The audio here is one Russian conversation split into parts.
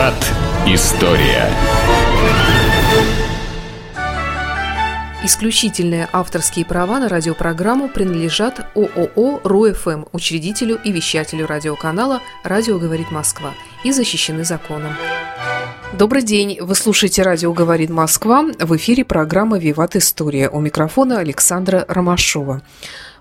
Виват. История. Исключительные авторские права на радиопрограмму принадлежат ООО «РУФМ», учредителю и вещателю радиоканала «Радио говорит Москва» и защищены законом. Добрый день, вы слушаете «Радио говорит Москва», в эфире программа «Виват История», у микрофона Александра Ромашова.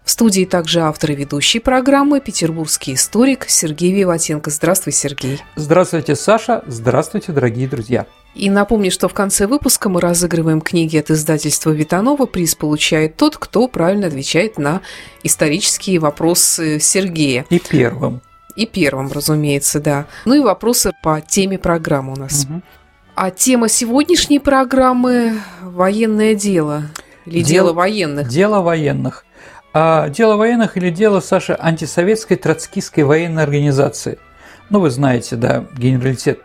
В студии также автор и ведущий программы петербургский историк Сергей Виватенко. Здравствуй, Сергей. Здравствуйте, Саша. Здравствуйте, дорогие друзья. И напомню, что в конце выпуска мы разыгрываем книги от издательства Витанова. Приз получает тот, кто правильно отвечает на исторические вопросы Сергея. И первым. И первым, разумеется, да. Ну и вопросы по теме программы у нас. Угу. А тема сегодняшней программы – военное дело. Или дело, дело военных. Дело военных. А дело военных или дело, Саша, антисоветской троцкистской военной организации. Ну, вы знаете, да, генералитет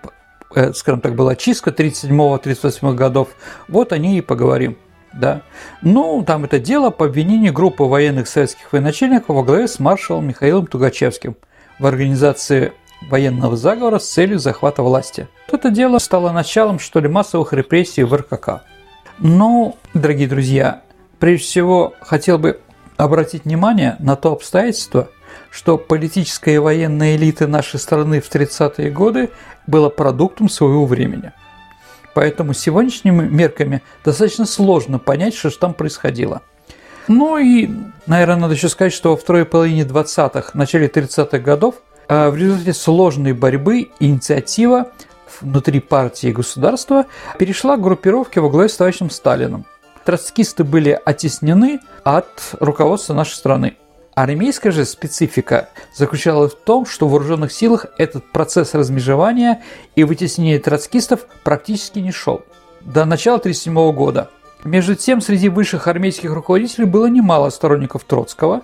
Э, скажем так, была чистка 37-38 годов, вот о ней и поговорим. Да. Ну, там это дело по обвинению группы военных советских военачальников во главе с маршалом Михаилом Тугачевским в организации военного заговора с целью захвата власти. Это дело стало началом, что ли, массовых репрессий в РКК. Но, дорогие друзья, прежде всего хотел бы обратить внимание на то обстоятельство, что политическая и военная элита нашей страны в 30-е годы была продуктом своего времени. Поэтому сегодняшними мерками достаточно сложно понять, что же там происходило. Ну и, наверное, надо еще сказать, что во второй половине 20-х, начале 30-х годов а, в результате сложной борьбы инициатива внутри партии и государства перешла к группировке во главе с товарищем Сталиным. Троцкисты были оттеснены от руководства нашей страны. Армейская же специфика заключалась в том, что в вооруженных силах этот процесс размежевания и вытеснения троцкистов практически не шел. До начала 1937 года. Между тем, среди высших армейских руководителей было немало сторонников Троцкого,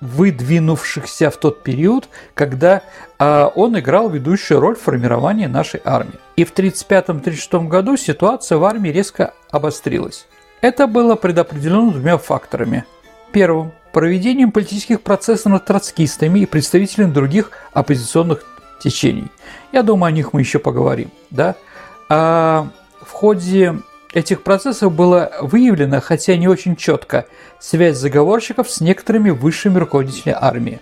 выдвинувшихся в тот период, когда э, он играл ведущую роль в формировании нашей армии. И в 1935-1936 году ситуация в армии резко обострилась. Это было предопределено двумя факторами. Первым проведением политических процессов над троцкистами и представителями других оппозиционных течений. Я думаю, о них мы еще поговорим. Да? А в ходе этих процессов было выявлено, хотя не очень четко, связь заговорщиков с некоторыми высшими руководителями армии.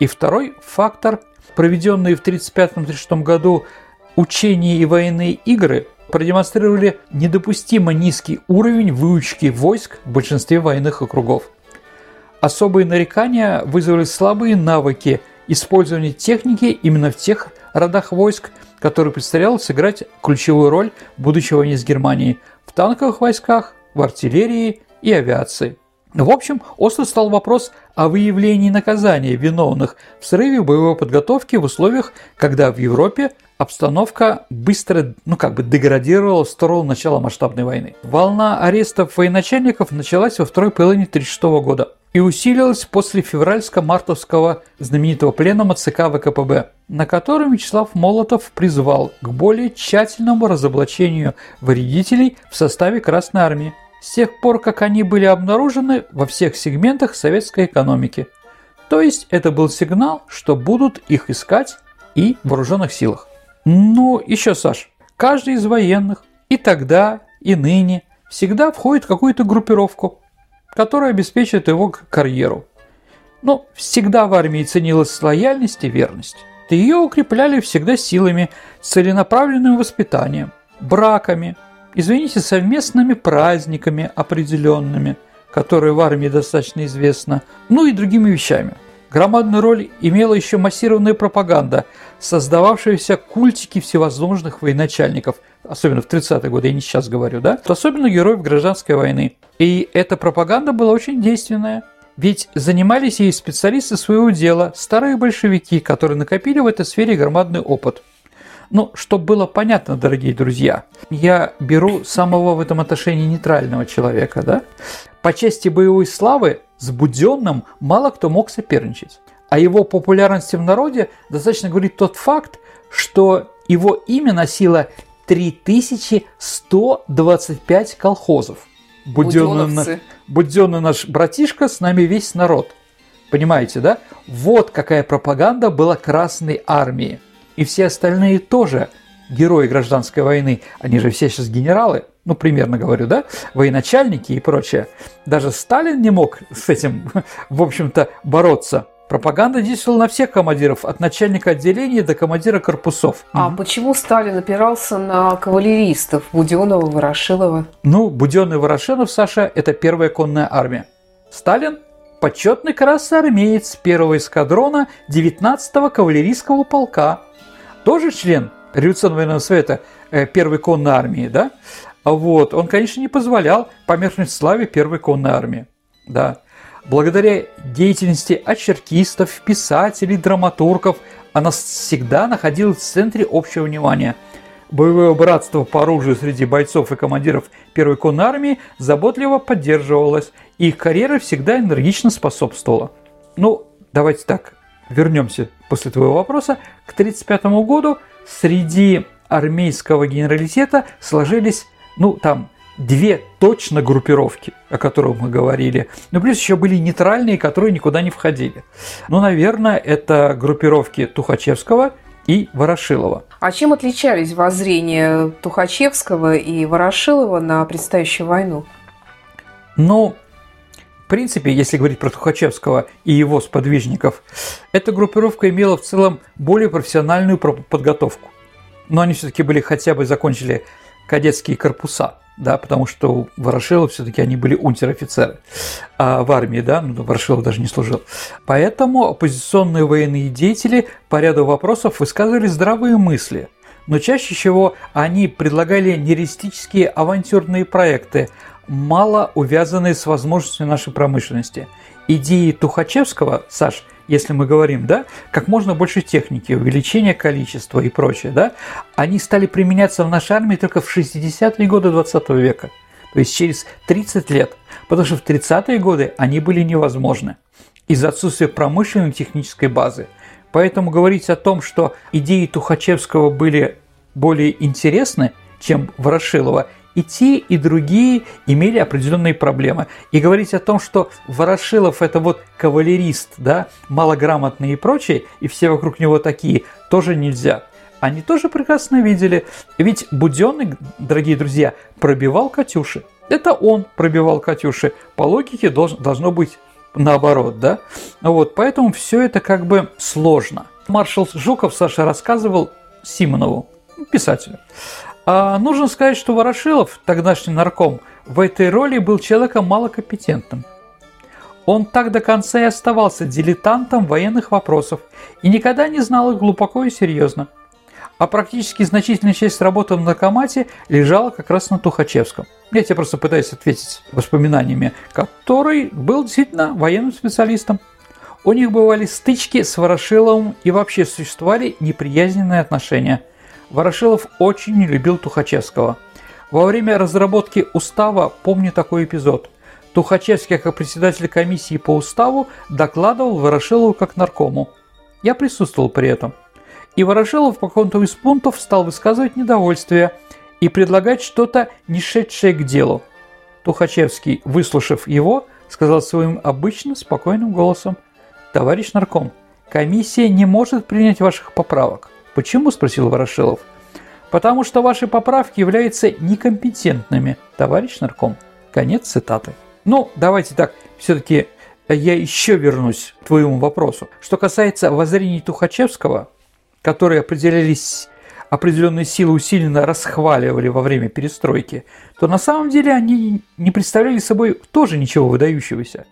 И второй фактор, проведенные в 1935-1936 году учения и военные игры, продемонстрировали недопустимо низкий уровень выучки войск в большинстве военных округов. Особые нарекания вызвали слабые навыки использования техники именно в тех родах войск, которые представлял сыграть ключевую роль в будущей войне с Германией в танковых войсках, в артиллерии и авиации. В общем, остро стал вопрос о выявлении наказания виновных в срыве боевой подготовки в условиях, когда в Европе обстановка быстро, ну как бы деградировала в сторону начала масштабной войны. Волна арестов военачальников началась во второй половине 1936 года и усилилась после февральско-мартовского знаменитого пленума ЦК ВКПБ, на котором Вячеслав Молотов призвал к более тщательному разоблачению вредителей в составе Красной Армии, с тех пор, как они были обнаружены во всех сегментах советской экономики. То есть это был сигнал, что будут их искать и в вооруженных силах. Ну, еще, Саш, каждый из военных и тогда, и ныне всегда входит в какую-то группировку – которая обеспечит его карьеру. Но всегда в армии ценилась лояльность и верность. И ее укрепляли всегда силами, целенаправленным воспитанием, браками, извините, совместными праздниками определенными, которые в армии достаточно известны, ну и другими вещами. Громадную роль имела еще массированная пропаганда, создававшаяся культики всевозможных военачальников, особенно в 30-е годы, я не сейчас говорю, да, особенно героев гражданской войны. И эта пропаганда была очень действенная. Ведь занимались ей специалисты своего дела, старые большевики, которые накопили в этой сфере громадный опыт. Ну, чтобы было понятно, дорогие друзья, я беру самого в этом отношении нейтрального человека, да? По части боевой славы с Буденным мало кто мог соперничать. О его популярности в народе достаточно говорит тот факт, что его имя носило 3125 колхозов. Буденный, Буденный наш братишка, с нами весь народ. Понимаете, да? Вот какая пропаганда была Красной Армии. И все остальные тоже герои гражданской войны, они же все сейчас генералы, ну, примерно говорю, да, военачальники и прочее. Даже Сталин не мог с этим, в общем-то, бороться. Пропаганда действовала на всех командиров, от начальника отделения до командира корпусов. А угу. почему Сталин опирался на кавалеристов Буденова, Ворошилова? Ну, Буденный и Ворошилов, Саша, это первая конная армия. Сталин – почетный красноармеец первого эскадрона 19-го кавалерийского полка. Тоже член Революционного военного совета э, первой конной армии, да? Вот. Он, конечно, не позволял померкнуть славе первой конной армии. Да. Благодаря деятельности очеркистов, писателей, драматургов она всегда находилась в центре общего внимания. Боевое братство по оружию среди бойцов и командиров первой конной армии заботливо поддерживалось, и их карьера всегда энергично способствовала. Ну, давайте так, вернемся после твоего вопроса. К 1935 году среди армейского генералитета сложились, ну, там, две точно группировки, о которых мы говорили. Но плюс еще были нейтральные, которые никуда не входили. Ну, наверное, это группировки Тухачевского и Ворошилова. А чем отличались воззрения Тухачевского и Ворошилова на предстоящую войну? Ну, принципе, если говорить про Тухачевского и его сподвижников, эта группировка имела в целом более профессиональную подготовку. Но они все-таки были хотя бы закончили кадетские корпуса да, потому что у Ворошилова все-таки они были унтер-офицеры а в армии, да, ну, Ворошилов даже не служил. Поэтому оппозиционные военные деятели по ряду вопросов высказывали здравые мысли, но чаще всего они предлагали нереалистические авантюрные проекты, мало увязанные с возможностями нашей промышленности. Идеи Тухачевского, Саш, если мы говорим, да, как можно больше техники, увеличение количества и прочее, да, они стали применяться в нашей армии только в 60-е годы 20 века, то есть через 30 лет, потому что в 30-е годы они были невозможны из-за отсутствия промышленной технической базы. Поэтому говорить о том, что идеи Тухачевского были более интересны, чем Ворошилова, и те, и другие имели определенные проблемы. И говорить о том, что Ворошилов это вот кавалерист, да, малограмотный и прочее, и все вокруг него такие, тоже нельзя. Они тоже прекрасно видели. Ведь Буденный, дорогие друзья, пробивал Катюши. Это он пробивал Катюши. По логике должен, должно быть наоборот, да? Вот, поэтому все это как бы сложно. Маршал Жуков, Саша, рассказывал Симонову, писателю, а нужно сказать, что Ворошилов, тогдашний нарком, в этой роли был человеком малокомпетентным. Он так до конца и оставался дилетантом военных вопросов и никогда не знал их глубоко и серьезно. А практически значительная часть работы в наркомате лежала как раз на Тухачевском. Я тебе просто пытаюсь ответить воспоминаниями, который был действительно военным специалистом. У них бывали стычки с Ворошиловым и вообще существовали неприязненные отношения – Ворошилов очень не любил Тухачевского. Во время разработки устава помню такой эпизод. Тухачевский, как председатель комиссии по уставу, докладывал Ворошилову как наркому. Я присутствовал при этом. И Ворошилов по какому-то из пунктов стал высказывать недовольствие и предлагать что-то не шедшее к делу. Тухачевский, выслушав его, сказал своим обычным спокойным голосом, «Товарищ нарком, комиссия не может принять ваших поправок. «Почему?» – спросил Ворошилов. «Потому что ваши поправки являются некомпетентными, товарищ нарком». Конец цитаты. Ну, давайте так, все-таки я еще вернусь к твоему вопросу. Что касается воззрений Тухачевского, которые определялись определенные силы усиленно расхваливали во время перестройки, то на самом деле они не представляли собой тоже ничего выдающегося.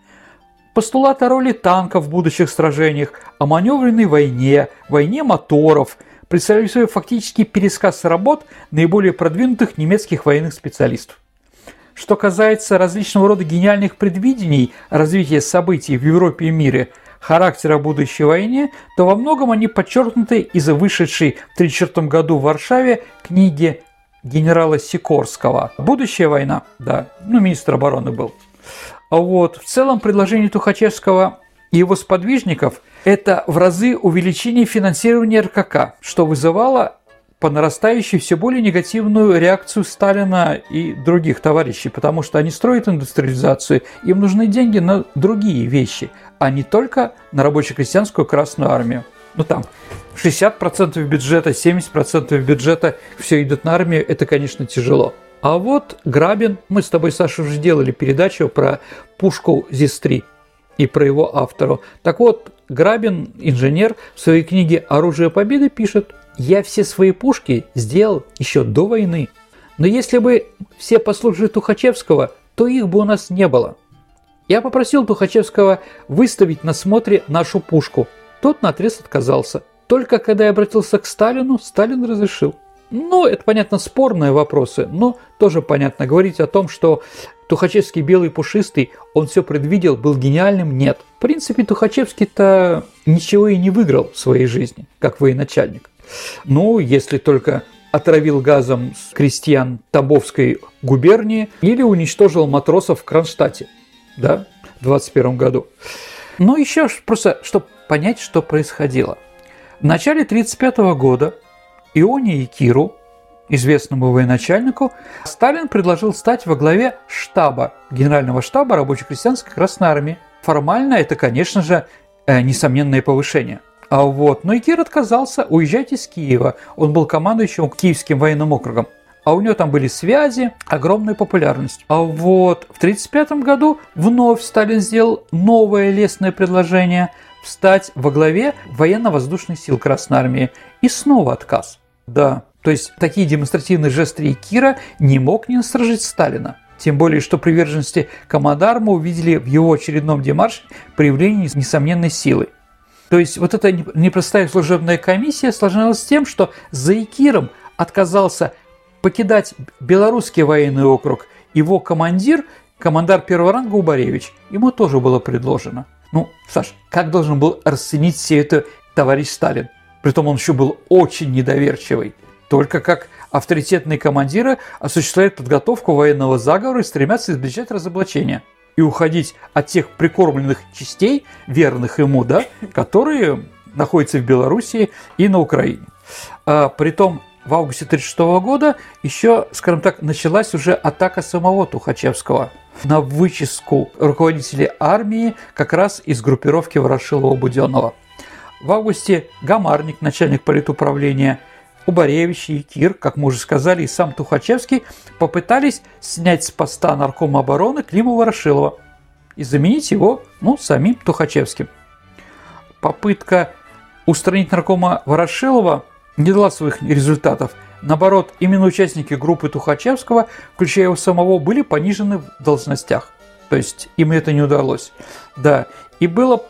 Постулат о роли танков в будущих сражениях, о маневренной войне, войне моторов – представляли собой фактически пересказ работ наиболее продвинутых немецких военных специалистов. Что касается различного рода гениальных предвидений развития событий в Европе и мире, характера будущей войны, то во многом они подчеркнуты из вышедшей в 1934 году в Варшаве книги генерала Сикорского. Будущая война, да, ну, министр обороны был. Вот. В целом предложение Тухачевского и его сподвижников – это в разы увеличение финансирования РКК, что вызывало по нарастающей все более негативную реакцию Сталина и других товарищей, потому что они строят индустриализацию, им нужны деньги на другие вещи, а не только на рабоче-крестьянскую Красную Армию. ну там 60% бюджета, 70% бюджета все идет на армию, это, конечно, тяжело. А вот Грабин, мы с тобой, Саша, уже делали передачу про пушку ЗИС-3 и про его автору. Так вот, Грабин, инженер, в своей книге «Оружие победы» пишет, «Я все свои пушки сделал еще до войны. Но если бы все послушали Тухачевского, то их бы у нас не было. Я попросил Тухачевского выставить на смотре нашу пушку. Тот наотрез отказался. Только когда я обратился к Сталину, Сталин разрешил. Ну, это, понятно, спорные вопросы, но тоже понятно. Говорить о том, что Тухачевский белый пушистый, он все предвидел, был гениальным, нет. В принципе, Тухачевский-то ничего и не выиграл в своей жизни, как военачальник. Ну, если только отравил газом крестьян Табовской губернии или уничтожил матросов в Кронштадте да, в 21 году. Но еще просто, чтобы понять, что происходило. В начале 1935 года Ионе и Киру, известному военачальнику, Сталин предложил стать во главе штаба, генерального штаба рабоче-крестьянской Красной Армии. Формально это, конечно же, э, несомненное повышение. А вот, но Икир отказался уезжать из Киева. Он был командующим Киевским военным округом а у него там были связи, огромная популярность. А вот в 1935 году вновь Сталин сделал новое лестное предложение встать во главе военно-воздушных сил Красной Армии. И снова отказ. Да, то есть такие демонстративные жесты Кира не мог не насторожить Сталина. Тем более, что приверженности Комодарма увидели в его очередном демарше проявление несомненной силы. То есть вот эта непростая служебная комиссия осложнялась тем, что за Икиром отказался покидать Белорусский военный округ его командир, командар первого ранга Убаревич. Ему тоже было предложено. Ну, Саш, как должен был расценить все это товарищ Сталин? Притом он еще был очень недоверчивый. Только как авторитетные командиры осуществляют подготовку военного заговора и стремятся избежать разоблачения. И уходить от тех прикормленных частей, верных ему, да, которые находятся в Белоруссии и на Украине. А, притом в августе 1936 года еще, скажем так, началась уже атака самого Тухачевского на вычистку руководителей армии как раз из группировки Ворошилова-Буденного. В августе Гамарник, начальник политуправления, Убаревич и Кир, как мы уже сказали, и сам Тухачевский попытались снять с поста наркома обороны Клима Ворошилова и заменить его ну, самим Тухачевским. Попытка устранить наркома Ворошилова не дала своих результатов. Наоборот, именно участники группы Тухачевского, включая его самого, были понижены в должностях. То есть им это не удалось. Да, и было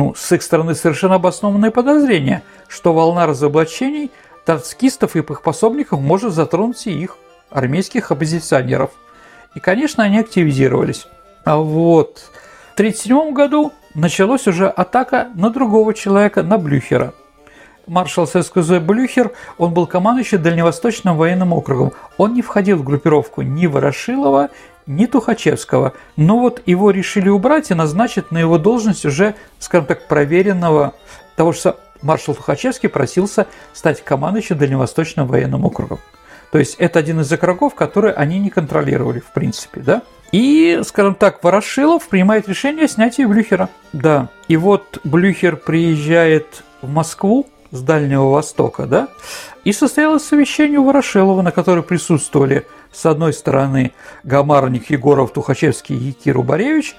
ну, с их стороны совершенно обоснованное подозрение, что волна разоблачений троцкистов и их пособников может затронуть и их, армейских оппозиционеров. И, конечно, они активизировались. А вот в 1937 году началась уже атака на другого человека, на Блюхера – маршал ССКЗ Блюхер, он был командующим Дальневосточным военным округом. Он не входил в группировку ни Ворошилова, ни Тухачевского. Но вот его решили убрать и назначить на его должность уже, скажем так, проверенного того, что маршал Тухачевский просился стать командующим Дальневосточным военным округом. То есть это один из округов, которые они не контролировали, в принципе, да? И, скажем так, Ворошилов принимает решение о снятии Блюхера. Да, и вот Блюхер приезжает в Москву, с Дальнего Востока, да, и состоялось совещание у Ворошилова, на котором присутствовали с одной стороны Гамарник, Егоров, Тухачевский и Кир Убаревич,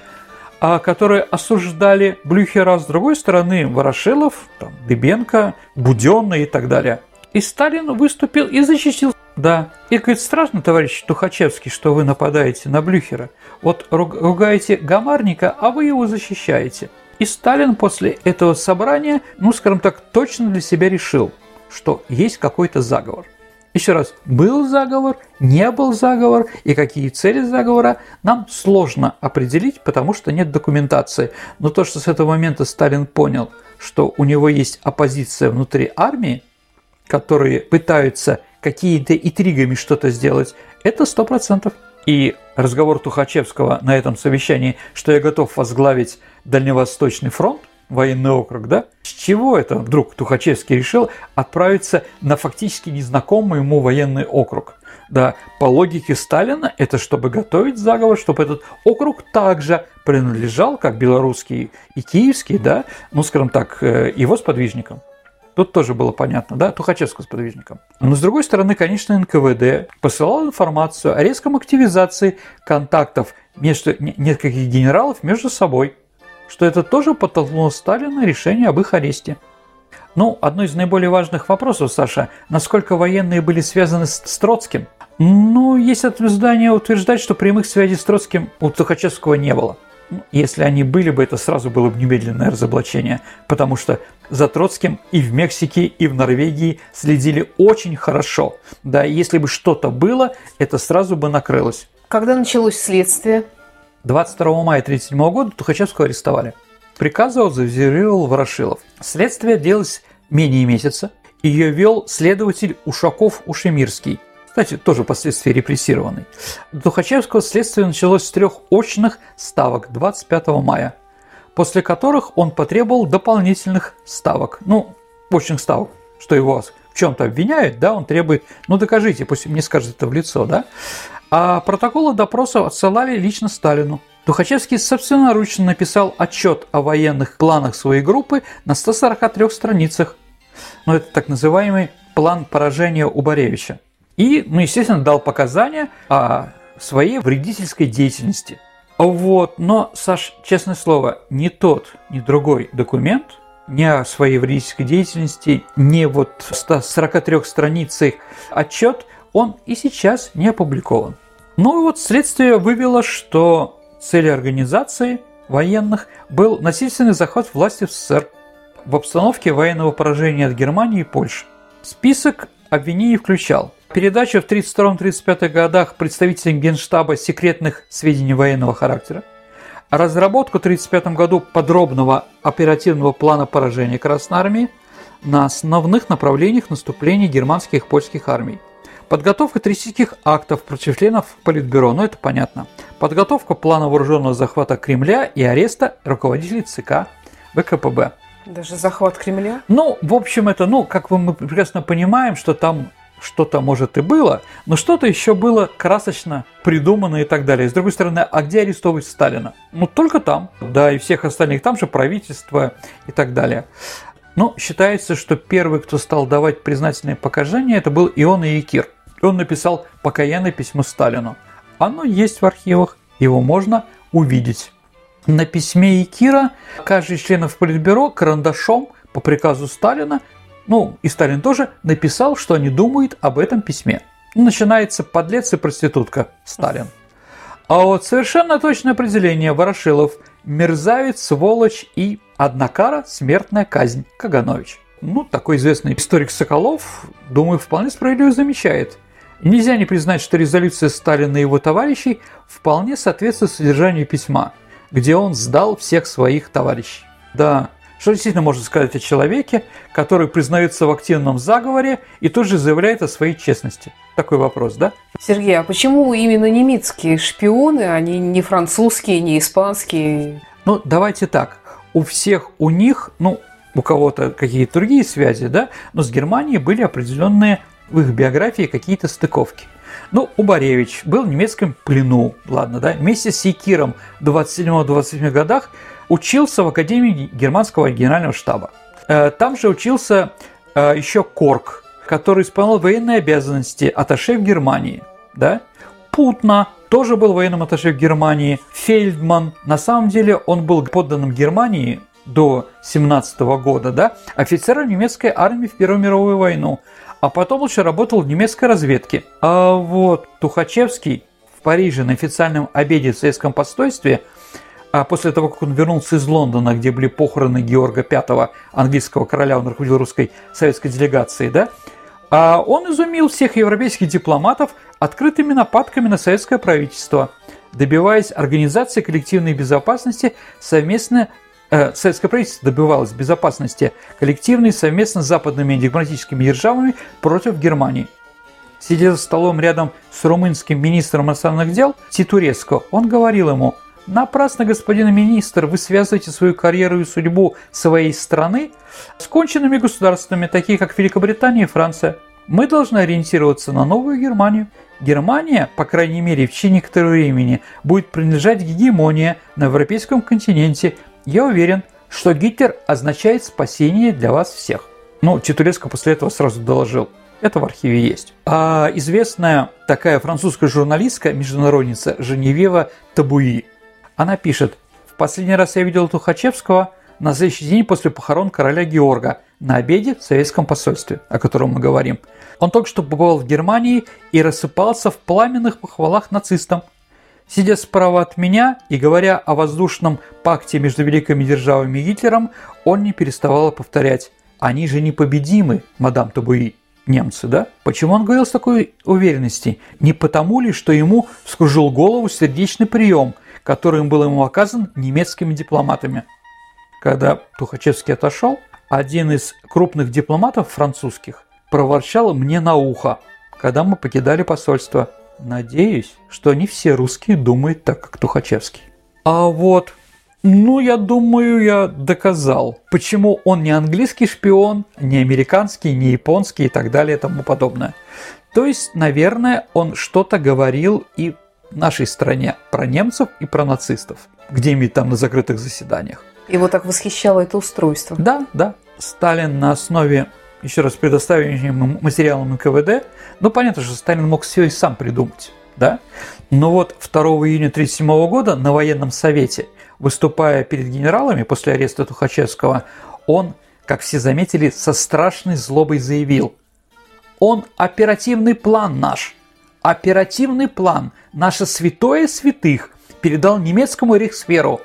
а которые осуждали Блюхера, с другой стороны Ворошилов, там, Дыбенко, Буденный и так далее. И Сталин выступил и защитил. Да, и говорит, страшно, товарищ Тухачевский, что вы нападаете на Блюхера. Вот ругаете Гамарника, а вы его защищаете – и Сталин после этого собрания, ну, скажем так, точно для себя решил, что есть какой-то заговор. Еще раз, был заговор, не был заговор и какие цели заговора нам сложно определить, потому что нет документации. Но то, что с этого момента Сталин понял, что у него есть оппозиция внутри армии, которые пытаются какие-то интригами что-то сделать, это сто процентов. И разговор Тухачевского на этом совещании, что я готов возглавить Дальневосточный фронт, военный округ, да? С чего это вдруг Тухачевский решил отправиться на фактически незнакомый ему военный округ? Да, по логике Сталина, это чтобы готовить заговор, чтобы этот округ также принадлежал, как белорусский и киевский, да, ну, скажем так, э, его сподвижникам. Тут тоже было понятно, да, Тухачевского с подвижником. Но с другой стороны, конечно, НКВД посылал информацию о резком активизации контактов между нескольких генералов между собой, что это тоже подтолкнуло Сталина решение об их аресте. Ну, одно из наиболее важных вопросов, Саша, насколько военные были связаны с, Троцким? Ну, есть издание утверждать, что прямых связей с Троцким у Тухачевского не было. Ну, если они были бы, это сразу было бы немедленное разоблачение, потому что за Троцким и в Мексике, и в Норвегии следили очень хорошо. Да, если бы что-то было, это сразу бы накрылось. Когда началось следствие? 22 мая 1937 года Тухачевского арестовали. Приказывал, завизировал Ворошилов. Следствие длилось менее месяца. Ее вел следователь Ушаков-Ушемирский – кстати, тоже последствия репрессированный. Тухачевского следствие началось с трех очных ставок 25 мая, после которых он потребовал дополнительных ставок. Ну, очных ставок, что его в чем-то обвиняют, да, он требует, ну докажите, пусть мне скажет это в лицо, да. А протоколы допроса отсылали лично Сталину. Тухачевский собственноручно написал отчет о военных планах своей группы на 143 страницах. Ну, это так называемый план поражения у Боревича. И, ну, естественно, дал показания о своей вредительской деятельности. Вот, но, Саш, честное слово, ни тот, ни другой документ о своей вредительской деятельности, ни вот 143 страницах отчет, он и сейчас не опубликован. Ну и вот следствие вывело, что целью организации военных был насильственный захват власти в СССР в обстановке военного поражения от Германии и Польши. Список обвинений включал Передача в 1932-1935 годах представителям Генштаба секретных сведений военного характера. Разработку в 1935 году подробного оперативного плана поражения Красной Армии на основных направлениях наступления германских и польских армий. Подготовка террористических актов против членов Политбюро, ну это понятно. Подготовка плана вооруженного захвата Кремля и ареста руководителей ЦК ВКПБ. Даже захват Кремля? Ну, в общем, это, ну, как мы прекрасно понимаем, что там что-то, может, и было, но что-то еще было красочно придумано и так далее. С другой стороны, а где арестовывать Сталина? Ну, только там, да, и всех остальных, там же правительство и так далее. Но считается, что первый, кто стал давать признательные показания, это был Ион Якир. Он написал покаянное письмо Сталину. Оно есть в архивах, его можно увидеть. На письме Якира каждый из членов Политбюро карандашом по приказу Сталина ну, и Сталин тоже написал, что они думают об этом письме. Начинается подлец и проститутка Сталин. А вот совершенно точное определение Ворошилов – мерзавец, сволочь и однокара смертная казнь Каганович. Ну, такой известный историк Соколов, думаю, вполне справедливо замечает. Нельзя не признать, что резолюция Сталина и его товарищей вполне соответствует содержанию письма, где он сдал всех своих товарищей. Да, что действительно можно сказать о человеке, который признается в активном заговоре и тут же заявляет о своей честности? Такой вопрос, да? Сергей, а почему именно немецкие шпионы, а не, не французские, не испанские? Ну, давайте так. У всех у них, ну, у кого-то какие-то другие связи, да, но с Германией были определенные в их биографии какие-то стыковки. Ну, Убаревич был в немецком плену, ладно, да, вместе с Якиром в 27-28 годах учился в Академии германского генерального штаба. Э, там же учился э, еще Корк, который исполнял военные обязанности аташе в Германии. Да? Путна тоже был военным аташе в Германии. Фельдман, на самом деле он был подданным Германии до 17 года, да, офицером немецкой армии в Первую мировую войну, а потом лучше работал в немецкой разведке. А вот Тухачевский в Париже на официальном обеде в советском посольстве – а после того, как он вернулся из Лондона, где были похороны Георга V, английского короля, он руководил русской советской делегацией, да, а он изумил всех европейских дипломатов открытыми нападками на советское правительство, добиваясь организации коллективной безопасности совместно э, советское правительство добивалось безопасности коллективной совместно с западными демократическими державами против Германии. Сидя за столом рядом с румынским министром иностранных дел Титуреско, он говорил ему – Напрасно, господин министр, вы связываете свою карьеру и судьбу своей страны с конченными государствами, такие как Великобритания и Франция. Мы должны ориентироваться на новую Германию. Германия, по крайней мере, в течение некоторого времени будет принадлежать гегемония на европейском континенте. Я уверен, что Гитлер означает спасение для вас всех. Ну, Титулеско после этого сразу доложил. Это в архиве есть. А известная такая французская журналистка, международница Женевева Табуи, она пишет, в последний раз я видел Тухачевского на следующий день после похорон короля Георга на обеде в советском посольстве, о котором мы говорим. Он только что побывал в Германии и рассыпался в пламенных похвалах нацистам. Сидя справа от меня и говоря о воздушном пакте между великими державами и Гитлером, он не переставал повторять «Они же непобедимы, мадам Табуи» немцы, да? Почему он говорил с такой уверенности? Не потому ли, что ему вскружил голову сердечный прием, который был ему оказан немецкими дипломатами? Когда Тухачевский отошел, один из крупных дипломатов французских проворчал мне на ухо, когда мы покидали посольство. Надеюсь, что не все русские думают так, как Тухачевский. А вот ну, я думаю, я доказал, почему он не английский шпион, не американский, не японский и так далее и тому подобное. То есть, наверное, он что-то говорил и нашей стране про немцев и про нацистов, где-нибудь там на закрытых заседаниях. Его так восхищало это устройство. Да, да. Сталин на основе, еще раз, предоставленным материалом НКВД, ну, понятно, что Сталин мог все и сам придумать, да? Но вот 2 июня 1937 года на военном совете – выступая перед генералами после ареста Тухачевского, он, как все заметили, со страшной злобой заявил «Он оперативный план наш, оперативный план, наше святое святых передал немецкому рейхсферу.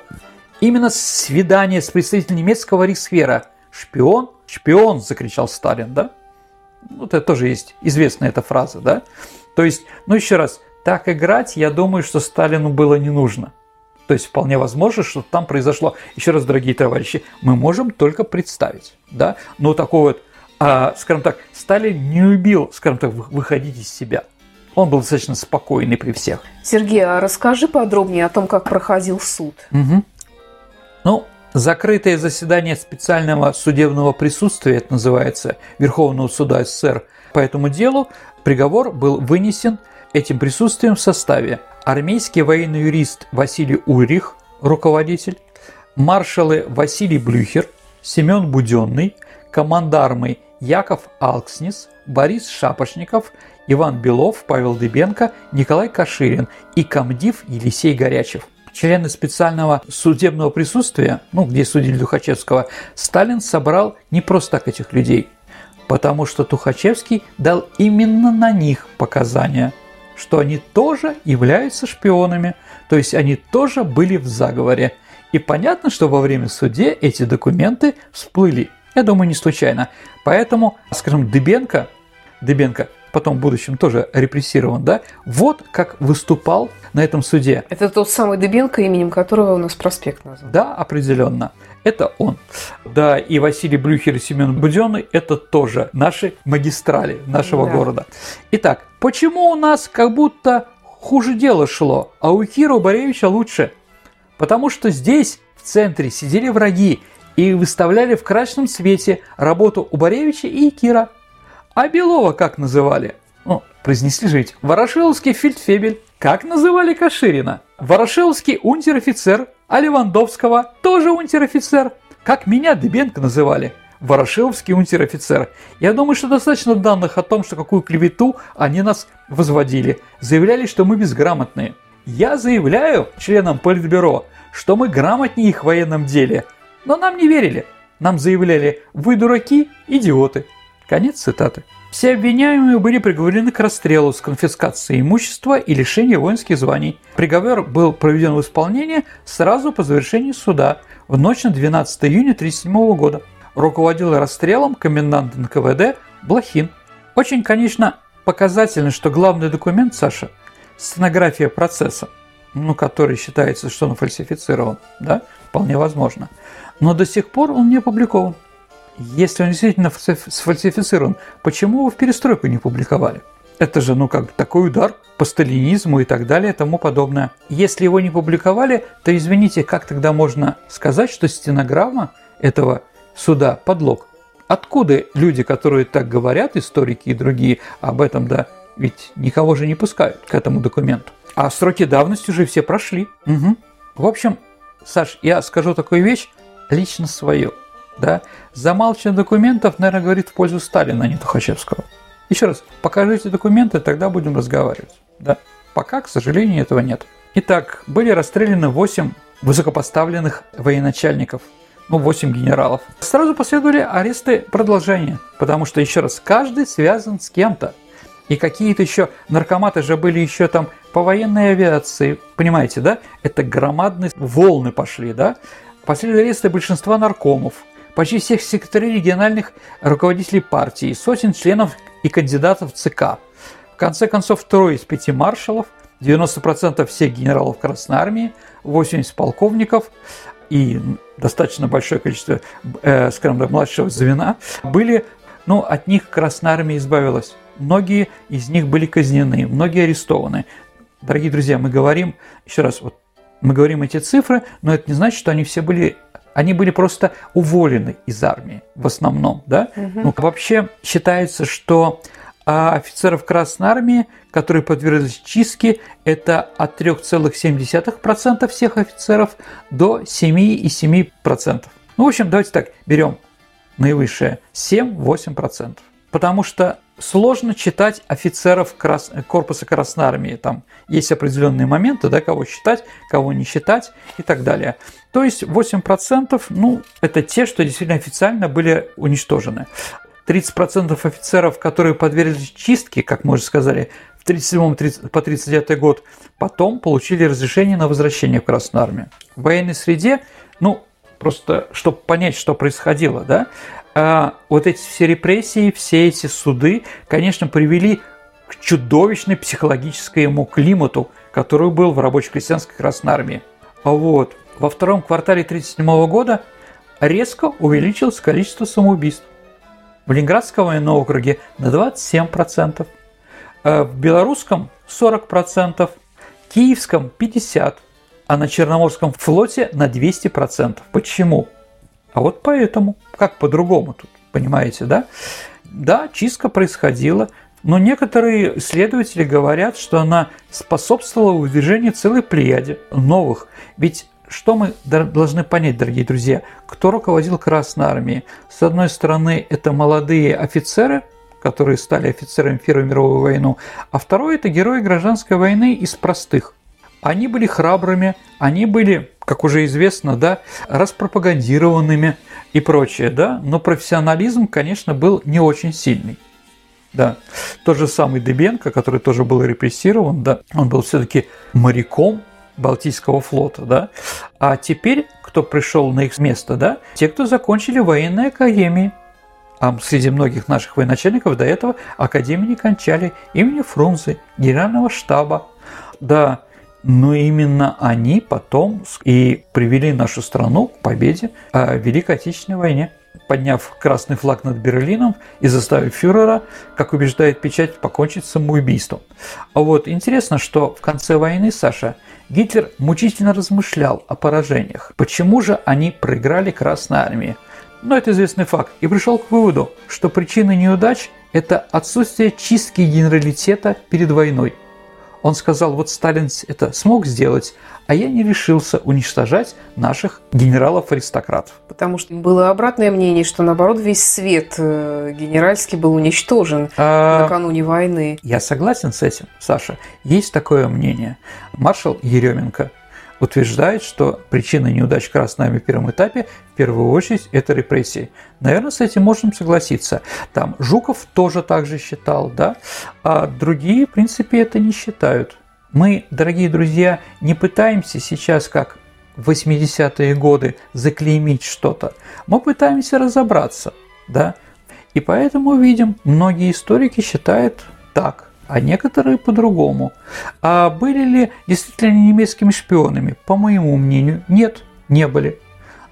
Именно свидание с представителем немецкого рейхсфера. Шпион? Шпион!» – закричал Сталин, да? Вот это тоже есть известная эта фраза, да? То есть, ну еще раз, так играть, я думаю, что Сталину было не нужно. То есть вполне возможно, что там произошло. Еще раз, дорогие товарищи, мы можем только представить, да, но такой вот, а, скажем так, Сталин не любил, скажем так, выходить из себя. Он был достаточно спокойный при всех. Сергей, а расскажи подробнее о том, как проходил суд. Угу. Ну, закрытое заседание специального судебного присутствия, это называется Верховного суда СССР, по этому делу приговор был вынесен этим присутствием в составе армейский военный юрист Василий Урих, руководитель, маршалы Василий Блюхер, Семен Буденный, командармы Яков Алкснис, Борис Шапошников, Иван Белов, Павел Дыбенко, Николай Каширин и комдив Елисей Горячев. Члены специального судебного присутствия, ну, где судили Тухачевского, Сталин собрал не просто так этих людей, потому что Тухачевский дал именно на них показания – что они тоже являются шпионами, то есть они тоже были в заговоре. И понятно, что во время суде эти документы всплыли. Я думаю, не случайно. Поэтому, скажем, Дыбенко, Дыбенко потом в будущем тоже репрессирован, да, вот как выступал на этом суде. Это тот самый Дыбенко, именем которого у нас проспект назван. Да, определенно. Это он. Да, и Василий Блюхер и Семен Буденный – это тоже наши магистрали нашего да. города. Итак, почему у нас как будто хуже дело шло, а у Кира Боревича лучше? Потому что здесь, в центре, сидели враги и выставляли в красном свете работу Убаревича и Кира. А Белова как называли? Ну, произнесли же ведь. Ворошиловский фельдфебель. Как называли Каширина? Ворошиловский унтер-офицер. А Левандовского тоже унтер-офицер. Как меня Дебенко называли? Ворошиловский унтер-офицер. Я думаю, что достаточно данных о том, что какую клевету они нас возводили. Заявляли, что мы безграмотные. Я заявляю членам Политбюро, что мы грамотнее их в военном деле. Но нам не верили. Нам заявляли, вы дураки, идиоты. Конец цитаты. Все обвиняемые были приговорены к расстрелу с конфискацией имущества и лишением воинских званий. Приговор был проведен в исполнение сразу по завершении суда в ночь на 12 июня 1937 года. Руководил расстрелом комендант НКВД Блохин. Очень, конечно, показательно, что главный документ, Саша, стенография процесса, ну, который считается, что он фальсифицирован, да, вполне возможно. Но до сих пор он не опубликован. Если он действительно сфальсифицирован, почему его в перестройку не публиковали? Это же, ну как, такой удар по сталинизму и так далее и тому подобное. Если его не публиковали, то извините, как тогда можно сказать, что стенограмма этого суда подлог? Откуда люди, которые так говорят, историки и другие, об этом, да, ведь никого же не пускают к этому документу. А сроки давности уже все прошли. Угу. В общем, Саш, я скажу такую вещь, лично свою. Да? Замалчивание документов, наверное, говорит в пользу Сталина, а не Тухачевского. Еще раз, покажите документы, тогда будем разговаривать. Да? Пока, к сожалению, этого нет. Итак, были расстреляны 8 высокопоставленных военачальников, ну, 8 генералов. Сразу последовали аресты продолжения, потому что, еще раз, каждый связан с кем-то. И какие-то еще наркоматы же были еще там по военной авиации, понимаете, да? Это громадные волны пошли, да? Последовали аресты большинства наркомов, почти всех секретарей региональных руководителей партии, сотен членов и кандидатов ЦК. В конце концов, трое из пяти маршалов, 90% всех генералов Красной Армии, 80 полковников и достаточно большое количество, э, скажем так, младшего звена были, ну, от них Красная Армия избавилась. Многие из них были казнены, многие арестованы. Дорогие друзья, мы говорим, еще раз, вот мы говорим эти цифры, но это не значит, что они все были они были просто уволены из армии в основном, да? Угу. Ну, вообще считается, что а офицеров Красной Армии, которые подверглись чистке, это от 3,7% всех офицеров до 7,7%. Ну, в общем, давайте так, берем наивысшее 7-8%. Потому что сложно читать офицеров крас... корпуса Красной Армии. Там есть определенные моменты, да, кого считать, кого не считать и так далее. То есть 8%, ну, это те, что действительно официально были уничтожены. 30% офицеров, которые подверглись чистке, как мы уже сказали, в 37 по 39 год, потом получили разрешение на возвращение в Красную Армию. В военной среде, ну, просто чтобы понять, что происходило, да, вот эти все репрессии, все эти суды, конечно, привели к чудовищной психологическому климату, который был в рабоче-крестьянской Красной Армии. А вот во втором квартале 1937 года резко увеличилось количество самоубийств. В Ленинградском военном округе на 27%, а в Белорусском 40%, в Киевском 50%, а на Черноморском флоте на 200%. Почему? А вот поэтому, как по-другому тут, понимаете, да? Да, чистка происходила, но некоторые исследователи говорят, что она способствовала выдвижению целой плеяде новых. Ведь что мы должны понять, дорогие друзья? Кто руководил Красной Армией? С одной стороны, это молодые офицеры, которые стали офицерами в Первую мировую войну, а второе – это герои гражданской войны из простых. Они были храбрыми, они были, как уже известно, да, распропагандированными и прочее, да, но профессионализм, конечно, был не очень сильный. Да. Тот же самый Дебенко, который тоже был репрессирован, да, он был все-таки моряком Балтийского флота, да. А теперь, кто пришел на их место, да, те, кто закончили военные академии. А среди многих наших военачальников до этого академии не кончали имени Фрунзе, генерального штаба. Да, но именно они потом и привели нашу страну к победе в Великой Отечественной войне подняв красный флаг над Берлином и заставив фюрера, как убеждает печать, покончить самоубийством. А вот интересно, что в конце войны, Саша, Гитлер мучительно размышлял о поражениях. Почему же они проиграли Красной Армии? Но это известный факт. И пришел к выводу, что причина неудач – это отсутствие чистки генералитета перед войной – он сказал, вот Сталин это смог сделать, а я не решился уничтожать наших генералов-аристократов. Потому что было обратное мнение, что наоборот весь свет э, генеральский был уничтожен а... накануне войны. Я согласен с этим, Саша. Есть такое мнение. Маршал Еременко утверждает, что причина неудач Красной Армии в первом этапе в первую очередь это репрессии. Наверное, с этим можем согласиться. Там Жуков тоже так же считал, да, а другие, в принципе, это не считают. Мы, дорогие друзья, не пытаемся сейчас, как в 80-е годы, заклеймить что-то. Мы пытаемся разобраться, да, и поэтому видим, многие историки считают так а некоторые по-другому. А были ли действительно немецкими шпионами? По моему мнению, нет, не были.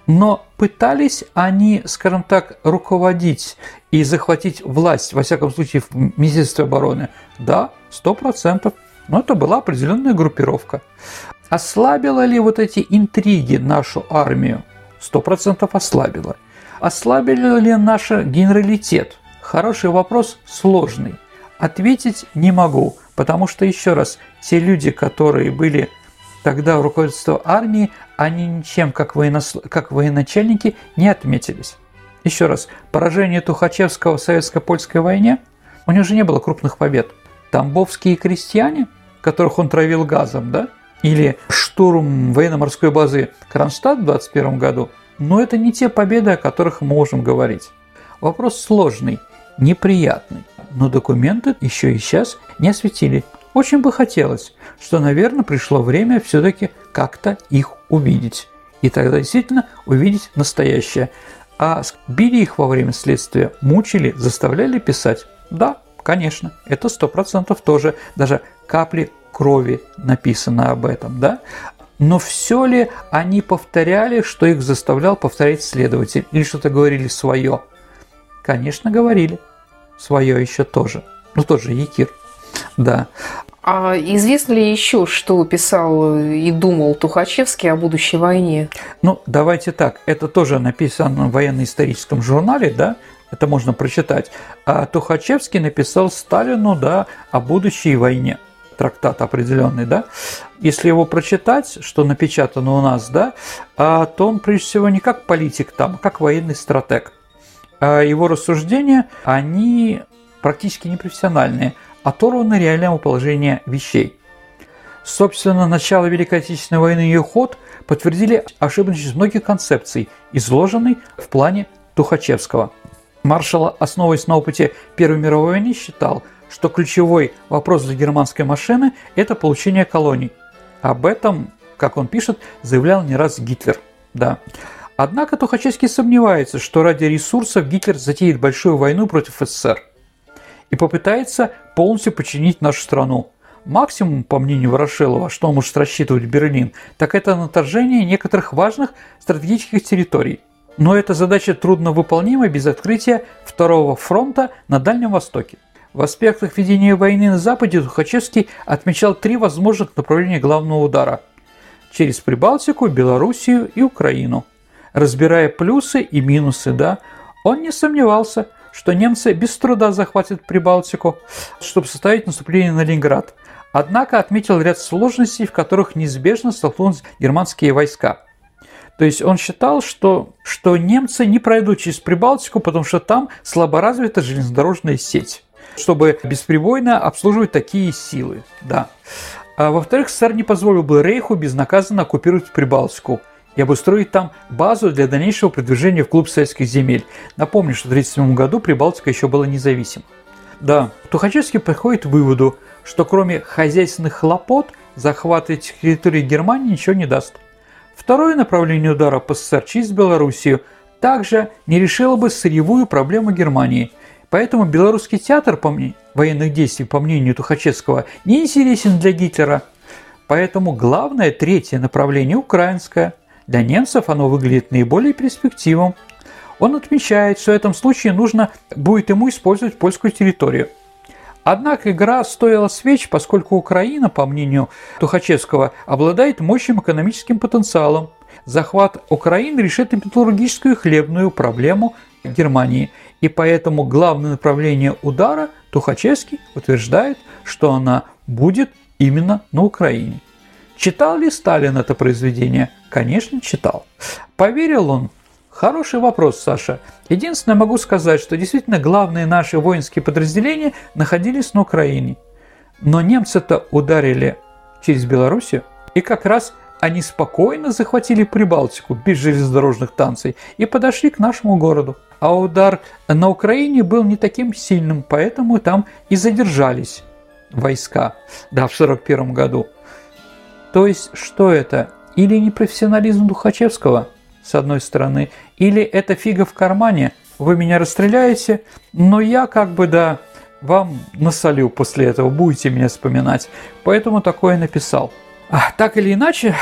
Но пытались они, скажем так, руководить и захватить власть, во всяком случае, в Министерстве обороны? Да, сто процентов. Но это была определенная группировка. Ослабила ли вот эти интриги нашу армию? Сто процентов ослабила. Ослабили ли наш генералитет? Хороший вопрос, сложный. Ответить не могу, потому что, еще раз, те люди, которые были тогда в руководстве армии, они ничем, как, военос... как военачальники, не отметились. Еще раз, поражение Тухачевского в советско-польской войне, у него же не было крупных побед. Тамбовские крестьяне, которых он травил газом, да, или штурм военно-морской базы Кронштадт в 21 году, но это не те победы, о которых мы можем говорить. Вопрос сложный, неприятный, но документы еще и сейчас не осветили. Очень бы хотелось, что, наверное, пришло время все-таки как-то их увидеть. И тогда действительно увидеть настоящее. А били их во время следствия, мучили, заставляли писать. Да, конечно, это сто процентов тоже. Даже капли крови написано об этом, да? Но все ли они повторяли, что их заставлял повторять следователь? Или что-то говорили свое? Конечно, говорили. Свое еще тоже. Ну, тоже Якир. Да. А известно ли еще, что писал и думал Тухачевский о будущей войне? Ну, давайте так. Это тоже написано в военно-историческом журнале, да? Это можно прочитать. А Тухачевский написал Сталину, да, о будущей войне трактат определенный, да, если его прочитать, что напечатано у нас, да, а, то он прежде всего не как политик там, а как военный стратег. А его рассуждения, они практически непрофессиональные, оторваны реального положения вещей. Собственно, начало Великой Отечественной войны и ее ход подтвердили ошибочность многих концепций, изложенной в плане Тухачевского. Маршал, основываясь на опыте Первой мировой войны, считал, что ключевой вопрос для германской машины – это получение колоний. Об этом, как он пишет, заявлял не раз Гитлер. Да. Однако Тухачевский сомневается, что ради ресурсов Гитлер затеет большую войну против СССР и попытается полностью подчинить нашу страну. Максимум, по мнению Ворошилова, что может рассчитывать Берлин, так это на отторжение некоторых важных стратегических территорий. Но эта задача трудно выполнима без открытия второго фронта на Дальнем Востоке. В аспектах ведения войны на Западе Тухачевский отмечал три возможных направления главного удара – через Прибалтику, Белоруссию и Украину. Разбирая плюсы и минусы, да, он не сомневался, что немцы без труда захватят Прибалтику, чтобы составить наступление на Ленинград. Однако отметил ряд сложностей, в которых неизбежно столкнулись германские войска. То есть он считал, что, что немцы не пройдут через Прибалтику, потому что там слабо развита железнодорожная сеть чтобы бесперебойно обслуживать такие силы. Да. А во-вторых, СССР не позволил бы Рейху безнаказанно оккупировать Прибалтику и обустроить там базу для дальнейшего продвижения в клуб советских земель. Напомню, что в 1937 году Прибалтика еще была независима. Да, Тухачевский приходит к выводу, что кроме хозяйственных хлопот захват этих территорий Германии ничего не даст. Второе направление удара по СССР через Белоруссию также не решило бы сырьевую проблему Германии – Поэтому белорусский театр по мне, военных действий, по мнению Тухачевского, не интересен для Гитлера. Поэтому главное третье направление – украинское. Для немцев оно выглядит наиболее перспективным. Он отмечает, что в этом случае нужно будет ему использовать польскую территорию. Однако игра стоила свеч, поскольку Украина, по мнению Тухачевского, обладает мощным экономическим потенциалом. Захват Украины решит и металлургическую и хлебную проблему Германии – и поэтому главное направление удара Тухачевский утверждает, что она будет именно на Украине. Читал ли Сталин это произведение? Конечно, читал. Поверил он? Хороший вопрос, Саша. Единственное, могу сказать, что действительно главные наши воинские подразделения находились на Украине. Но немцы-то ударили через Белоруссию, и как раз они спокойно захватили Прибалтику без железнодорожных станций и подошли к нашему городу. А удар на Украине был не таким сильным, поэтому там и задержались войска, да, в 1941 году. То есть, что это? Или непрофессионализм Духачевского, с одной стороны, или это фига в кармане, вы меня расстреляете, но я как бы, да, вам насолю после этого, будете меня вспоминать. Поэтому такое написал. А, так или иначе,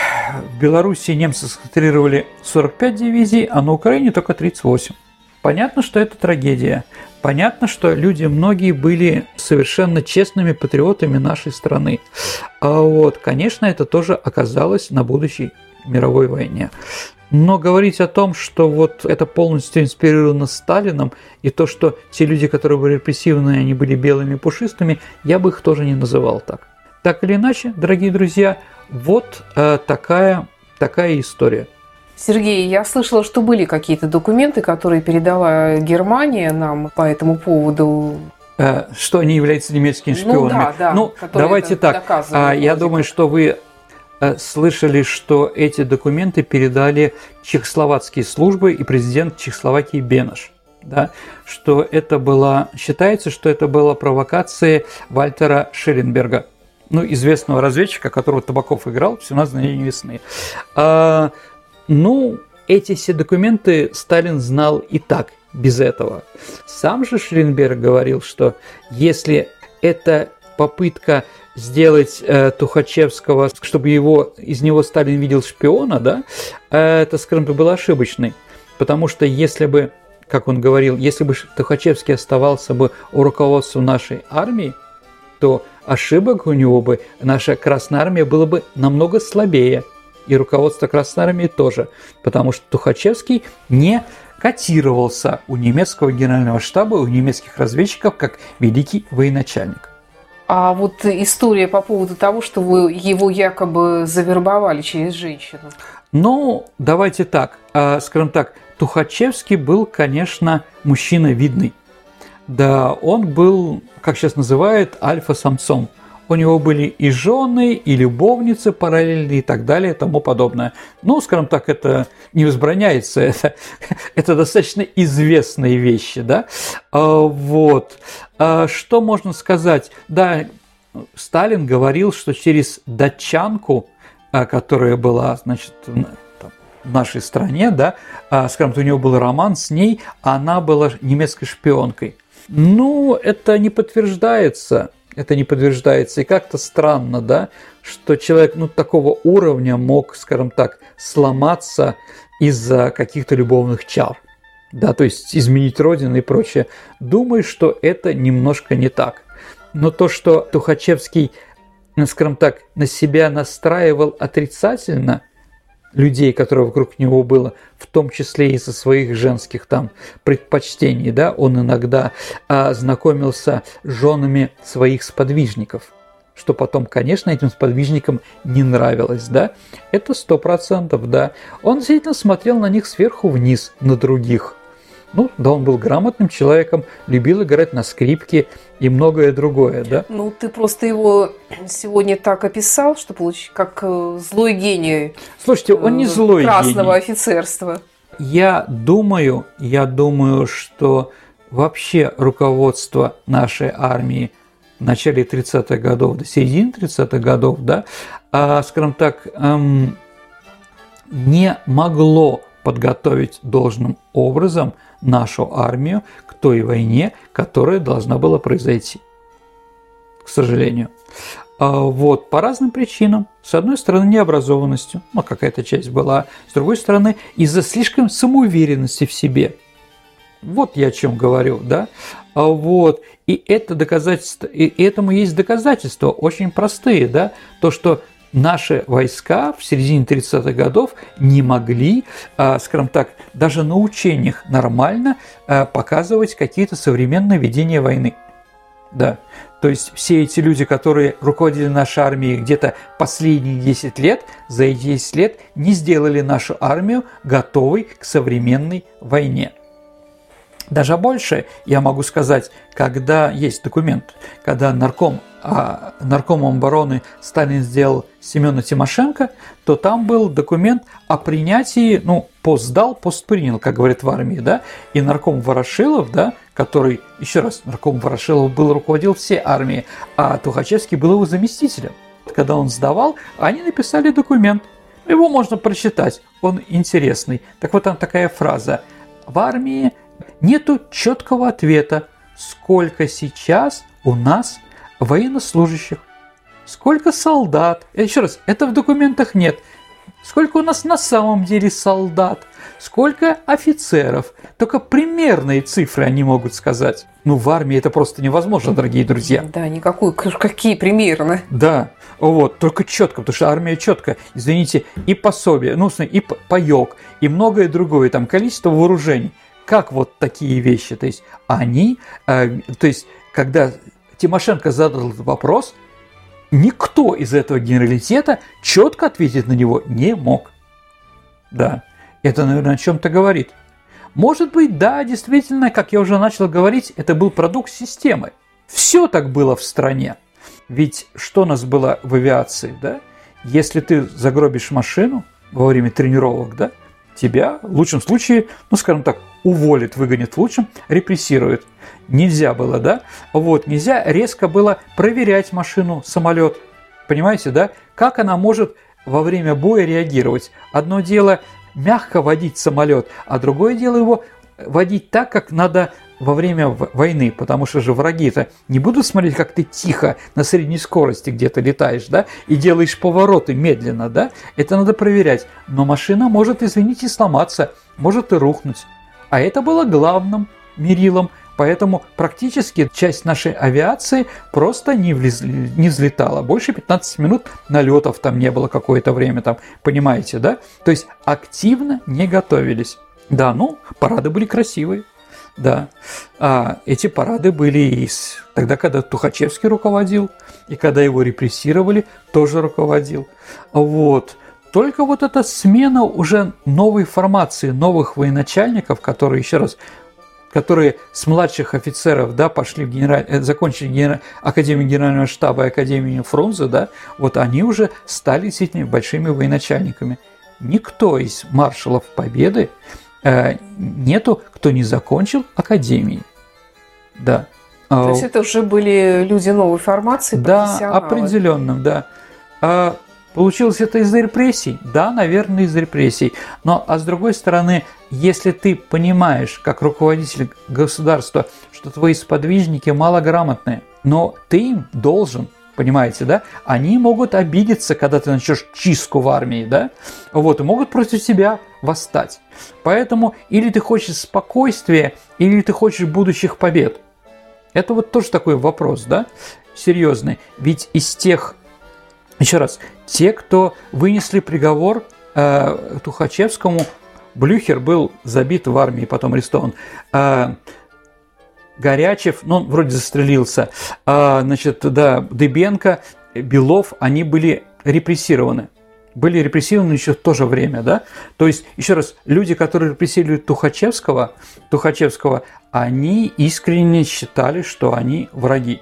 в Беларуси немцы сконцентрировали 45 дивизий, а на Украине только 38. Понятно, что это трагедия. Понятно, что люди многие были совершенно честными патриотами нашей страны. А вот, конечно, это тоже оказалось на будущей мировой войне. Но говорить о том, что вот это полностью инспирировано Сталином, и то, что те люди, которые были репрессивные, они были белыми пушистыми, я бы их тоже не называл так. Так или иначе, дорогие друзья, вот э, такая, такая история. Сергей, я слышала, что были какие-то документы, которые передала Германия нам по этому поводу. Э, что они являются немецкими шпионами. Ну, да, да, ну давайте так. А, я думаю, что вы э, слышали, что эти документы передали чехословацкие службы и президент Чехословакии Бенаш. Да, что это была, считается, что это была провокация Вальтера Шеренберга, ну, известного разведчика, которого Табаков играл в 17 дней весны. Ну, эти все документы Сталин знал и так, без этого. Сам же Шринберг говорил, что если это попытка сделать э, Тухачевского, чтобы его, из него Сталин видел шпиона, да, э, это, скажем так, было ошибочной. Потому что если бы, как он говорил, если бы Тухачевский оставался бы у руководства нашей армии, то ошибок у него бы, наша Красная Армия была бы намного слабее. И руководство Красной Армии тоже. Потому что Тухачевский не котировался у немецкого генерального штаба, у немецких разведчиков как великий военачальник. А вот история по поводу того, что вы его якобы завербовали через женщину. Ну, давайте так, а, скажем так, Тухачевский был, конечно, мужчина видный. Да, он был, как сейчас называют, альфа-самцом – у него были и жены, и любовницы параллельные и так далее и тому подобное. Ну, скажем так, это не возбраняется, это, это достаточно известные вещи, да. А, вот. А, что можно сказать? Да, Сталин говорил, что через датчанку, а, которая была, значит, в нашей стране, да, скажем, у него был роман с ней, а она была немецкой шпионкой. Ну, это не подтверждается это не подтверждается. И как-то странно, да, что человек ну, такого уровня мог, скажем так, сломаться из-за каких-то любовных чар. Да, то есть изменить родину и прочее. Думаю, что это немножко не так. Но то, что Тухачевский, скажем так, на себя настраивал отрицательно – людей, которые вокруг него было, в том числе из-за своих женских там предпочтений, да, он иногда а, знакомился с женами своих сподвижников, что потом, конечно, этим сподвижникам не нравилось, да, это сто процентов, да. Он действительно смотрел на них сверху вниз, на других – ну, да, он был грамотным человеком, любил играть на скрипке и многое другое, да? Ну, ты просто его сегодня так описал, что получить как э, злой гений. Слушайте, он не э, злой красного гений. офицерства. Я думаю, я думаю, что вообще руководство нашей армии в начале 30-х годов до середины 30-х годов, да, а, скажем так, эм, не могло подготовить должным образом нашу армию к той войне, которая должна была произойти. К сожалению. А вот, по разным причинам. С одной стороны, необразованностью, ну, какая-то часть была. С другой стороны, из-за слишком самоуверенности в себе. Вот я о чем говорю, да? А вот, и это доказательство, и этому есть доказательства очень простые, да? То, что наши войска в середине 30-х годов не могли, а, скажем так, даже на учениях нормально а, показывать какие-то современные ведения войны. Да. То есть все эти люди, которые руководили нашей армией где-то последние 10 лет, за эти 10 лет не сделали нашу армию готовой к современной войне. Даже больше я могу сказать, когда есть документ, когда нарком, а, наркомом обороны Сталин сделал Семена Тимошенко, то там был документ о принятии, ну, пост сдал, пост принял, как говорят в армии, да, и нарком Ворошилов, да, который, еще раз, нарком Ворошилов был, руководил всей армией, а Тухачевский был его заместителем. Когда он сдавал, они написали документ, его можно прочитать, он интересный. Так вот там такая фраза. В армии нету четкого ответа, сколько сейчас у нас военнослужащих, сколько солдат. Еще раз, это в документах нет. Сколько у нас на самом деле солдат, сколько офицеров. Только примерные цифры они могут сказать. Ну, в армии это просто невозможно, дорогие друзья. Да, никакую, какие примерно. Да, вот, только четко, потому что армия четко, извините, и пособие, ну, и паек, и многое другое, там количество вооружений как вот такие вещи, то есть они, э, то есть когда Тимошенко задал этот вопрос, никто из этого генералитета четко ответить на него не мог. Да. Это, наверное, о чем-то говорит. Может быть, да, действительно, как я уже начал говорить, это был продукт системы. Все так было в стране. Ведь что у нас было в авиации, да? Если ты загробишь машину во время тренировок, да, тебя в лучшем случае, ну, скажем так, уволит, выгонит в лучшем, репрессирует. Нельзя было, да? Вот, нельзя резко было проверять машину, самолет. Понимаете, да? Как она может во время боя реагировать? Одно дело мягко водить самолет, а другое дело его водить так, как надо во время войны, потому что же враги-то не будут смотреть, как ты тихо на средней скорости где-то летаешь, да, и делаешь повороты медленно, да, это надо проверять. Но машина может, извините, сломаться, может и рухнуть. А это было главным мерилом, поэтому практически часть нашей авиации просто не, влез, не взлетала. Больше 15 минут налетов там не было какое-то время, там, понимаете, да? То есть активно не готовились. Да, ну, парады были красивые. Да, а эти парады были и тогда, когда Тухачевский руководил, и когда его репрессировали, тоже руководил. Вот. Только вот эта смена уже новой формации, новых военачальников, которые, еще раз, которые с младших офицеров, да, пошли в генераль... Э, закончили генераль... Академию Генерального штаба и Академию Фрунзе, да, вот они уже стали действительно большими военачальниками. Никто из маршалов Победы Э, нету, кто не закончил академии. Да. То есть это уже были люди новой формации, Да, определенным, да. А получилось это из репрессий? Да, наверное, из репрессий. Но, а с другой стороны, если ты понимаешь, как руководитель государства, что твои сподвижники малограмотные, но ты им должен Понимаете, да? Они могут обидеться, когда ты начнешь чистку в армии, да? Вот, и могут против себя восстать. Поэтому или ты хочешь спокойствия, или ты хочешь будущих побед. Это вот тоже такой вопрос, да? Серьезный. Ведь из тех, еще раз, те, кто вынесли приговор э, Тухачевскому, Блюхер был забит в армии, потом арестован. Э, Горячев, ну, он вроде застрелился, а, значит, да, Дыбенко, Белов, они были репрессированы. Были репрессированы еще в то же время, да? То есть, еще раз, люди, которые репрессировали Тухачевского, Тухачевского, они искренне считали, что они враги.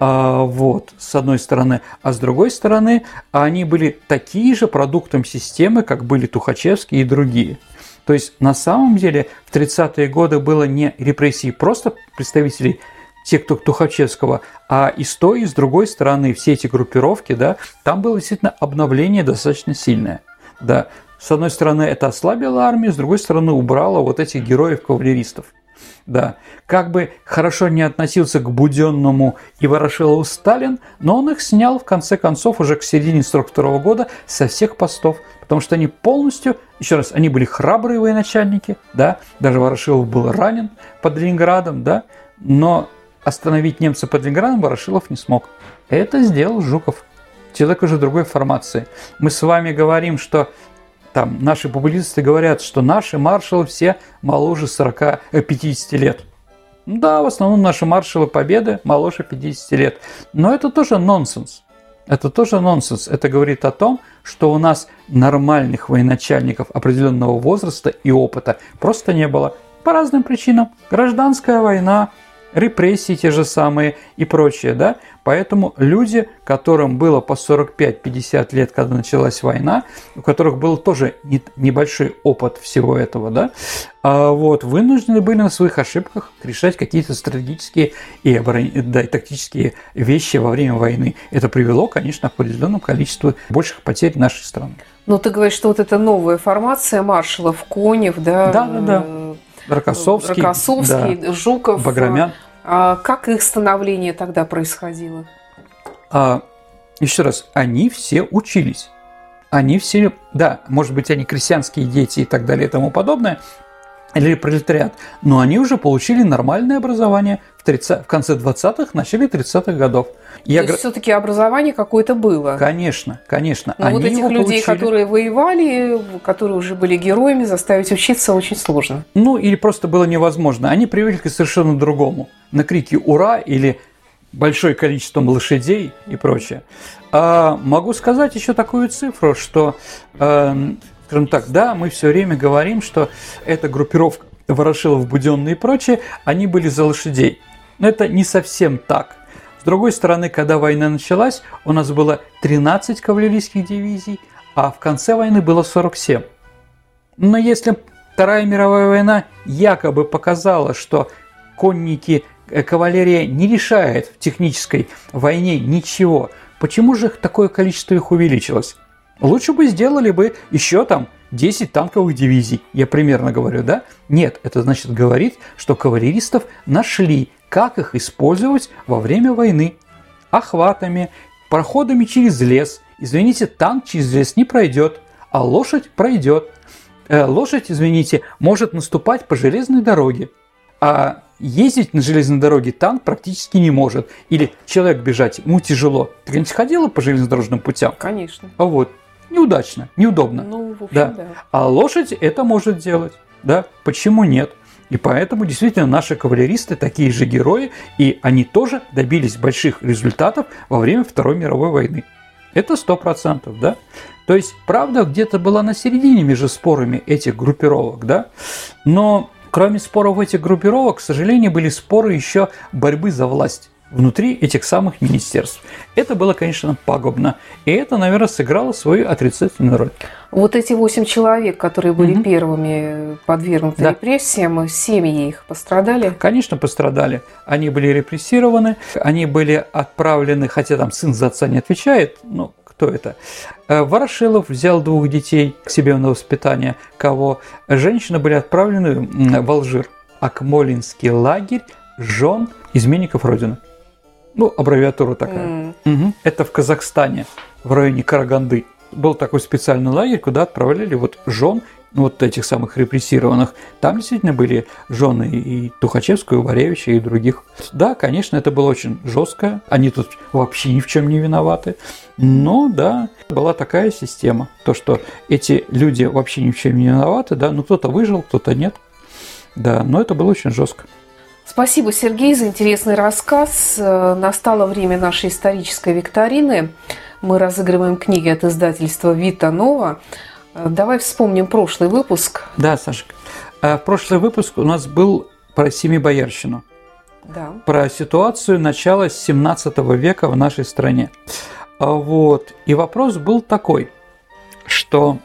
А, вот, с одной стороны. А с другой стороны, они были такие же продуктом системы, как были Тухачевские и другие. То есть на самом деле в 30-е годы было не репрессии просто представителей тех, кто Тухачевского, а и с той, и с другой стороны все эти группировки, да, там было действительно обновление достаточно сильное. Да, с одной стороны это ослабило армию, с другой стороны убрало вот этих героев-кавалеристов. Да, как бы хорошо не относился к Буденному и Ворошилову Сталин, но он их снял в конце концов уже к середине 42 года со всех постов потому что они полностью, еще раз, они были храбрые военачальники, да, даже Ворошилов был ранен под Ленинградом, да, но остановить немца под Ленинградом Ворошилов не смог. Это сделал Жуков, человек уже другой формации. Мы с вами говорим, что там наши публицисты говорят, что наши маршалы все моложе 40-50 э, лет. Да, в основном наши маршалы Победы моложе 50 лет. Но это тоже нонсенс. Это тоже нонсенс. Это говорит о том, что у нас нормальных военачальников определенного возраста и опыта просто не было. По разным причинам. Гражданская война, репрессии те же самые и прочее, да. Поэтому люди, которым было по 45-50 лет, когда началась война, у которых был тоже небольшой опыт всего этого, да, а вот, вынуждены были на своих ошибках решать какие-то стратегические и, оборон... да, и тактические вещи во время войны. Это привело, конечно, к определенному количеству больших потерь нашей страны. Но ты говоришь, что вот эта новая формация маршалов, Конев, да, да, да, да. Рокоссовский, Рокоссовский да. Жуков, Баграмян. А как их становление тогда происходило? А, еще раз, они все учились. Они все, да, может быть, они крестьянские дети и так далее и тому подобное, или пролетариат, но они уже получили нормальное образование в, 30, в конце 20-х, начале 30-х годов. То Я есть гр... все-таки образование какое-то было? Конечно, конечно. Но они вот этих людей, получили... которые воевали, которые уже были героями, заставить учиться очень сложно. Ну, или просто было невозможно. Они привыкли к совершенно другому. На крики «Ура!» или большое количество лошадей и прочее. А могу сказать еще такую цифру, что э, скажем так, да, мы все время говорим, что эта группировка Ворошилов, Буденные и прочее, они были за лошадей. Но это не совсем так. С другой стороны, когда война началась, у нас было 13 кавалерийских дивизий, а в конце войны было 47. Но если Вторая мировая война якобы показала, что конники, э, кавалерия не решает в технической войне ничего, почему же такое количество их увеличилось? Лучше бы сделали бы еще там 10 танковых дивизий, я примерно говорю, да? Нет, это значит говорит, что кавалеристов нашли, как их использовать во время войны. Охватами, проходами через лес. Извините, танк через лес не пройдет, а лошадь пройдет. Э, лошадь, извините, может наступать по железной дороге, а ездить на железной дороге танк практически не может. Или человек бежать, ему тяжело. Ты когда-нибудь ходила по железнодорожным путям? Конечно. А вот, неудачно, неудобно. Ну, в общем, да. да. А лошадь это может делать. Да? Почему нет? И поэтому действительно наши кавалеристы такие же герои, и они тоже добились больших результатов во время Второй мировой войны. Это сто процентов, да? То есть, правда, где-то была на середине между спорами этих группировок, да? Но кроме споров этих группировок, к сожалению, были споры еще борьбы за власть внутри этих самых министерств. Это было, конечно, пагубно. И это, наверное, сыграло свою отрицательную роль. Вот эти восемь человек, которые были Мгм. первыми подвергнуты Да. репрессиям, семьи их пострадали? Конечно, пострадали. Они были репрессированы, они были отправлены, хотя там сын за отца не отвечает, ну, кто это? Э, Ворошилов взял двух детей к себе на воспитание, кого женщины были отправлены в Алжир, Акмолинский лагерь жен изменников Родины. Ну, аббревиатура такая. М. Мгм. Это в Казахстане, в районе Караганды. Был такой специальный лагерь, куда отправляли вот жен вот этих самых репрессированных. Там действительно были жены и Тухачевского, и Варевича, и других. Да, конечно, это было очень жестко. Они тут вообще ни в чем не виноваты. Но, да, была такая система. То, что эти люди вообще ни в чем не виноваты, да, ну кто-то выжил, кто-то нет. Да, но это было очень жестко. Спасибо, Сергей, за интересный рассказ. Э, Настало время нашей исторической викторины. Мы разыгрываем книги от издательства «Вита Нова». Э, Давай вспомним прошлый выпуск. Да, Сашка. А прошлый выпуск у нас был про Семибоярщину. Да. про ситуацию начала 17 века в нашей стране. Вот. И вопрос был такой, что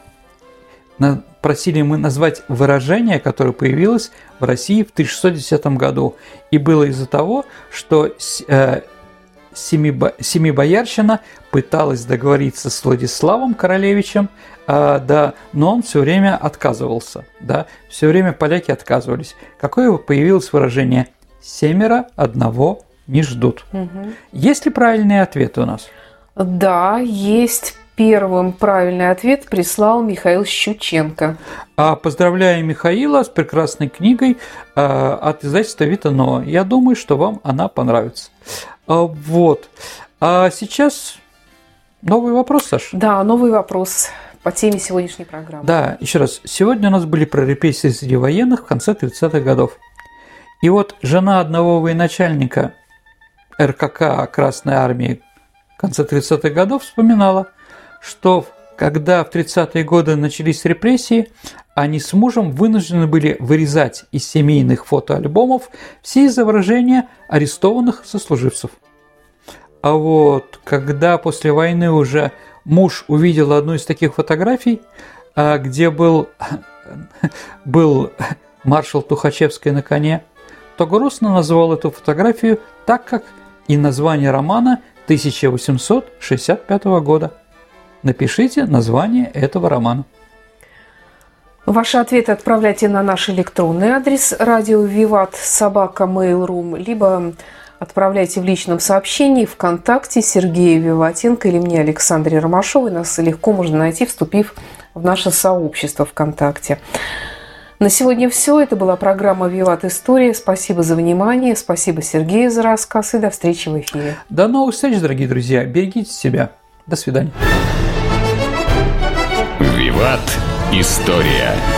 на- просили мы назвать выражение, которое появилось в России в 1610 году. И было из-за того, что э, Семибо- Семибоярщина пыталась договориться с Владиславом Королевичем, а, да, но он все время отказывался, да, все время поляки отказывались. Какое появилось выражение «семеро одного не ждут». Мгм. Есть ли правильные ответы у нас? Да, есть первым правильный ответ прислал Михаил Щученко. А поздравляю Михаила с прекрасной книгой а, от издательства Вита Нова. Я думаю, что вам она понравится. А, Вот. А сейчас новый вопрос, Саш. Да, новый вопрос по теме сегодняшней программы. Да, еще раз. Сегодня у нас были про репрессии среди военных в конце 30-х годов. И вот жена одного военачальника РКК Красной Армии в конце 30-х годов вспоминала, что когда в 30-е годы начались репрессии, они с мужем вынуждены были вырезать из семейных фотоальбомов все изображения арестованных сослуживцев. А вот когда после войны уже муж увидел одну из таких фотографий, а, где был, был маршал Тухачевский на коне, то грустно назвал эту фотографию так, как и название романа 1865 года. Напишите название этого романа. Ваши ответы отправляйте на наш электронный адрес радио Виват собака Mail.ru, либо отправляйте в личном сообщении ВКонтакте Сергея Виватенко или мне Александре Ромашовой. Нас легко можно найти, вступив в наше сообщество ВКонтакте. На сегодня все. Это была программа «Виват История». Спасибо за внимание. Спасибо Сергею за рассказ. И до встречи в эфире. До новых встреч, дорогие друзья. Берегите себя. До свидания. Виват. История.